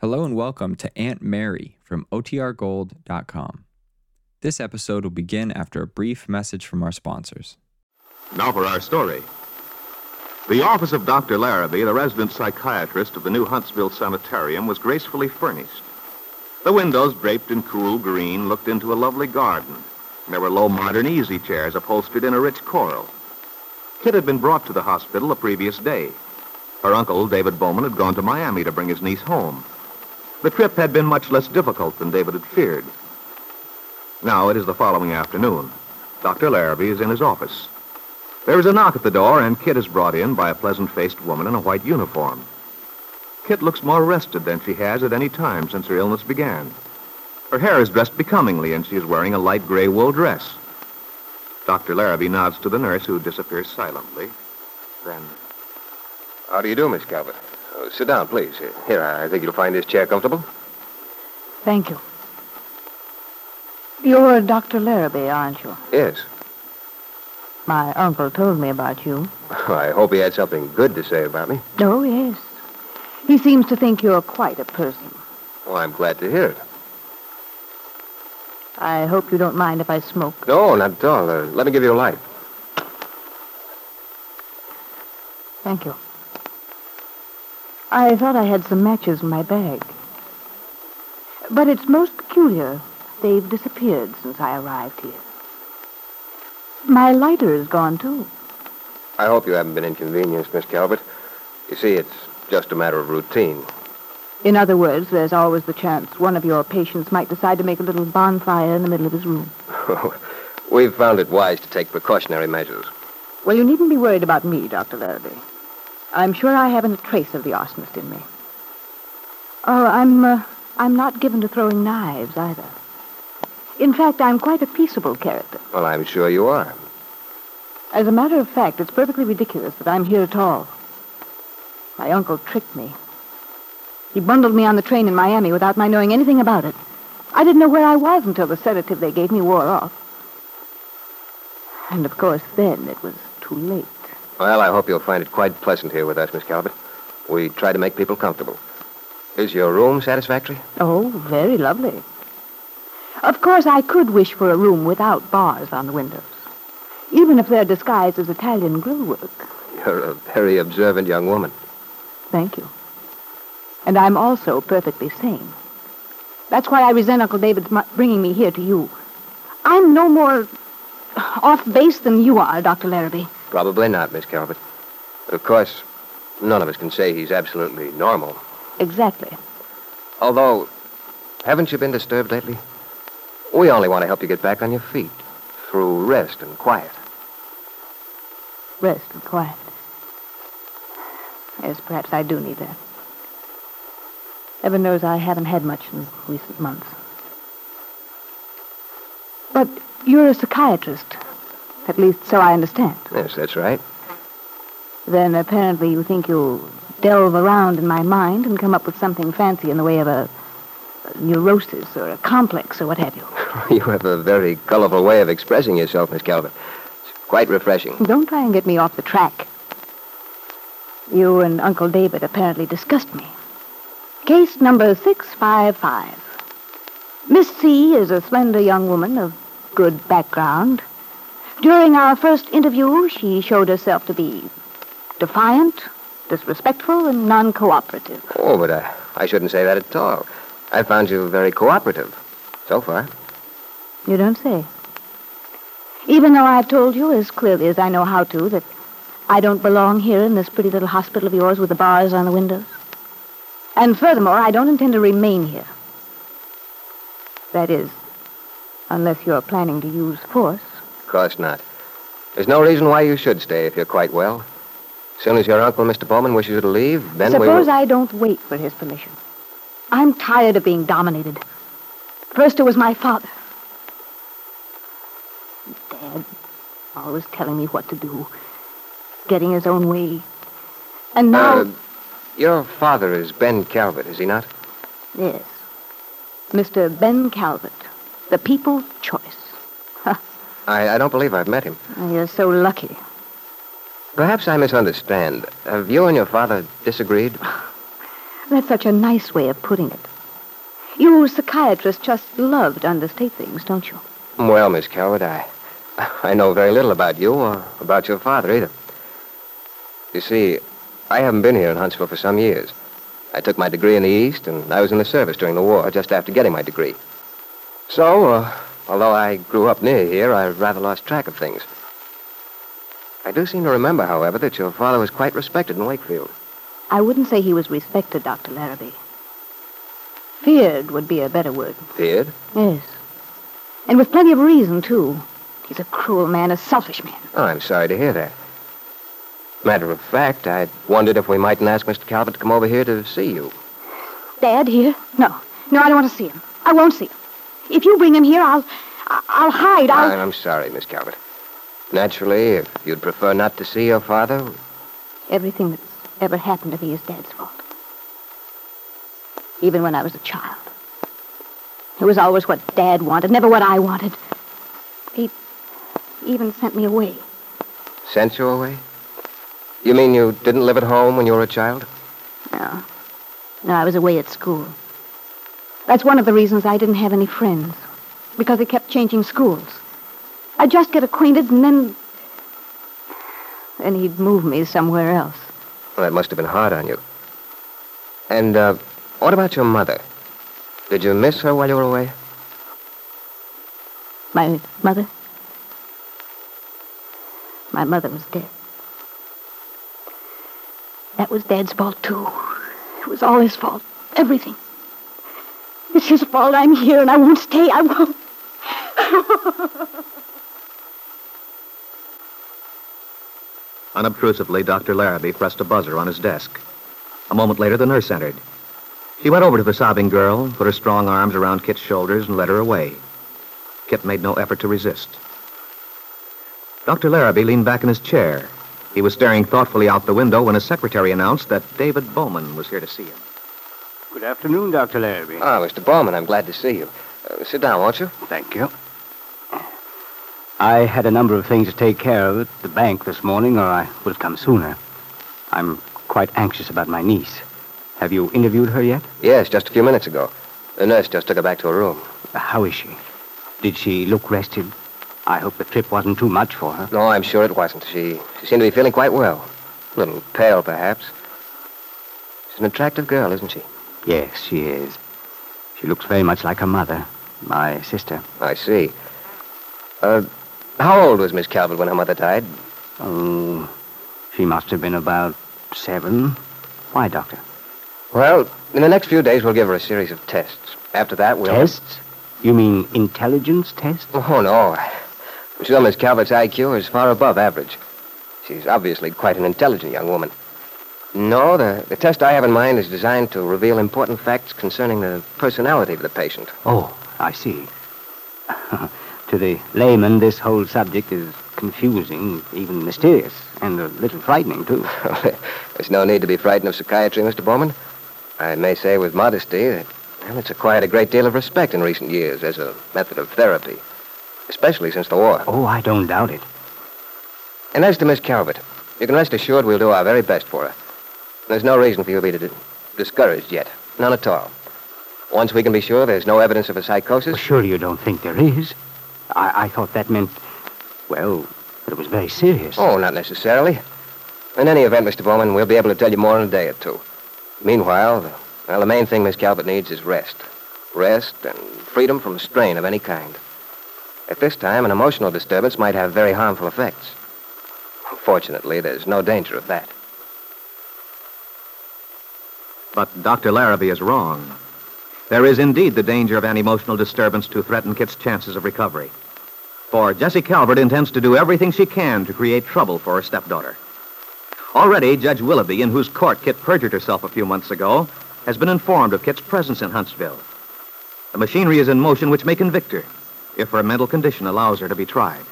Hello and welcome to Aunt Mary from OTRGold.com. This episode will begin after a brief message from our sponsors. Now for our story. The office of Dr. Larrabee, the resident psychiatrist of the new Huntsville Sanitarium, was gracefully furnished. The windows, draped in cool green, looked into a lovely garden. There were low modern easy chairs upholstered in a rich coral. Kit had been brought to the hospital the previous day. Her uncle, David Bowman, had gone to Miami to bring his niece home. The trip had been much less difficult than David had feared. Now it is the following afternoon. Dr. Larrabee is in his office. There is a knock at the door, and Kit is brought in by a pleasant-faced woman in a white uniform. Kit looks more rested than she has at any time since her illness began. Her hair is dressed becomingly, and she is wearing a light gray wool dress. Dr. Larrabee nods to the nurse, who disappears silently. Then, How do you do, Miss Calvert? Oh, sit down, please. Here- Here, I think you'll find this chair comfortable. Thank you. You're Dr. Larrabee, aren't you? Yes. My uncle told me about you. I hope he had something good to say about me. Oh, yes. He seems to think you're quite a person. Well, I'm glad to hear it. I hope you don't mind if I smoke. No, not at all. Uh, let me give you a light. Thank you. I thought I had some matches in my bag. But it's most peculiar. They've disappeared since I arrived here. My lighter is gone, too. I hope you haven't been inconvenienced, Miss Calvert. You see, it's just a matter of routine. In other words, there's always the chance one of your patients might decide to make a little bonfire in the middle of his room. We've found it wise to take precautionary measures. Well, you needn't be worried about me, Dr. Larrabee. I'm sure I haven't a trace of the arsonist in me. Oh, I'm, uh, I'm not given to throwing knives either. In fact, I'm quite a peaceable character. Well, I'm sure you are. As a matter of fact, it's perfectly ridiculous that I'm here at all. My uncle tricked me. He bundled me on the train in Miami without my knowing anything about it. I didn't know where I was until the sedative they gave me wore off. And of course, then it was too late. Well, I hope you'll find it quite pleasant here with us, Miss Calvert. We try to make people comfortable. Is your room satisfactory? Oh, very lovely. Of course, I could wish for a room without bars on the windows, even if they're disguised as Italian grillwork. You're a very observant young woman. Thank you. And I'm also perfectly sane. That's why I resent Uncle David's bringing me here to you. I'm no more off base than you are, Dr. Larrabee. Probably not, Miss Calvert. But of course, none of us can say he's absolutely normal. Exactly. Although, haven't you been disturbed lately? We only want to help you get back on your feet through rest and quiet. Rest and quiet. Yes, perhaps I do need that. Heaven knows I haven't had much in recent months. But you're a psychiatrist. At least so I understand. Yes, that's right. Then apparently you think you'll delve around in my mind and come up with something fancy in the way of a, a neurosis or a complex or what have you. You have a very colorful way of expressing yourself, Miss Calvert. It's quite refreshing. Don't try and get me off the track. You and Uncle David apparently discussed me. Case number 655. Miss C is a slender young woman of good background. During our first interview, she showed herself to be defiant, disrespectful, and non-cooperative. Oh, but I, I shouldn't say that at all. I found you very cooperative so far. You don't say. Even though I've told you as clearly as I know how to that I don't belong here in this pretty little hospital of yours with the bars on the windows. And furthermore, I don't intend to remain here. That is, unless you're planning to use force. Of course not. There's no reason why you should stay if you're quite well. As soon as your uncle, Mr. Bowman, wishes you to leave, then we Suppose will... I don't wait for his permission. I'm tired of being dominated. First it was my father. Dad, always telling me what to do, getting his own way. And now, Uh, your father is Ben Calvert, is he not? yes, Mr. Ben Calvert, the people's choice. I, I don't believe I've met him. You're so lucky. Perhaps I misunderstand. Have you and your father disagreed? That's such a nice way of putting it. You psychiatrists just love to understate things, don't you? Well, Miss Calvert, I, I know very little about you or about your father either. You see, I haven't been here in Huntsville for some years. I took my degree in the East, and I was in the service during the war, just after getting my degree. So, uh, although I grew up near here, I've rather lost track of things. I do seem to remember, however, that your father was quite respected in Wakefield. I wouldn't say he was respected, Dr. Larrabee. Feared would be a better word. Feared? Yes. And with plenty of reason, too. He's a cruel man, a selfish man. Oh, I'm sorry to hear that. Matter of fact, I wondered if we mightn't ask Mr. Calvert to come over here to see you. Dad here? No. No, I don't want to see him. I won't see him. If you bring him here, I'll... I'll hide. I'll... I'm sorry, Miss Calvert. Naturally, if you'd prefer not to see your father, Everything that's ever happened to me is Dad's fault. Even when I was a child. It was always what Dad wanted, never what I wanted. He even sent me away. sent you away? You mean you didn't live at home when you were a child? No. No, I was away at school. That's one of the reasons I didn't have any friends. Because they kept changing schools. I'd just get acquainted and then... Then he'd move me somewhere else. Well, that must have been hard on you. And, uh, what about your mother? Did you miss her while you were away? My mother? My mother was dead. That was Dad's fault, too. It was all his fault. Everything. It's his fault I'm here and I won't stay. I won't. Unobtrusively, Dr. Larrabee pressed a buzzer on his desk. A moment later, the nurse entered. She went over to the sobbing girl, put her strong arms around Kit's shoulders, and led her away. Kit made no effort to resist. Dr. Larrabee leaned back in his chair. He was staring thoughtfully out the window when his secretary announced that David Bowman was here to see him. Good afternoon, Dr. Larrabee. Ah, Mr. Bowman, I'm glad to see you. Uh, sit down, won't you? Thank you. I had a number of things to take care of at the bank this morning, or I would have come sooner. I'm quite anxious about my niece. Have you interviewed her yet? Yes, just a few minutes ago. The nurse just took her back to her room. How is she? Did she look rested? I hope the trip wasn't too much for her. No, I'm sure it wasn't. She, she seemed to be feeling quite well. A little pale, perhaps. She's an attractive girl, isn't she? Yes, she is. She looks very much like her mother, my sister. I see. Uh, how old was Miss Calvert when her mother died? Oh, she must have been about seven. Why, Doctor? Well, in the next few days, we'll give her a series of tests. After that, we'll... Tests? You mean intelligence tests? Oh, no. I'm sure Miss Calvert's IQ is far above average. She's obviously quite an intelligent young woman. No, the, the test I have in mind is designed to reveal important facts concerning the personality of the patient. Oh, I see. to the layman, this whole subject is confusing, even mysterious, and a little frightening, too. There's no need to be frightened of psychiatry, Mr. Bowman. I may say with modesty that well, it's acquired a great deal of respect in recent years as a method of therapy, especially since the war. Oh, I don't doubt it. And as to Miss Calvert, you can rest assured we'll do our very best for her. There's no reason for you to be discouraged yet. None at all. Once we can be sure there's no evidence of a psychosis, Well, surely you don't think there is. I, I thought that meant, well, that it was very serious. Oh, not necessarily. In any event, Mr. Bowman, we'll be able to tell you more in a day or two. Meanwhile, the, well, the main thing Miss Calvert needs is rest. Rest and freedom from strain of any kind. At this time, an emotional disturbance might have very harmful effects. Fortunately, there's no danger of that. But Dr. Larrabee is wrong. There is indeed the danger of an emotional disturbance to threaten Kit's chances of recovery. For Jessie Calvert intends to do everything she can to create trouble for her stepdaughter. Already, Judge Willoughby, in whose court Kit perjured herself a few months ago, has been informed of Kit's presence in Huntsville. The machinery is in motion which may convict her if her mental condition allows her to be tried.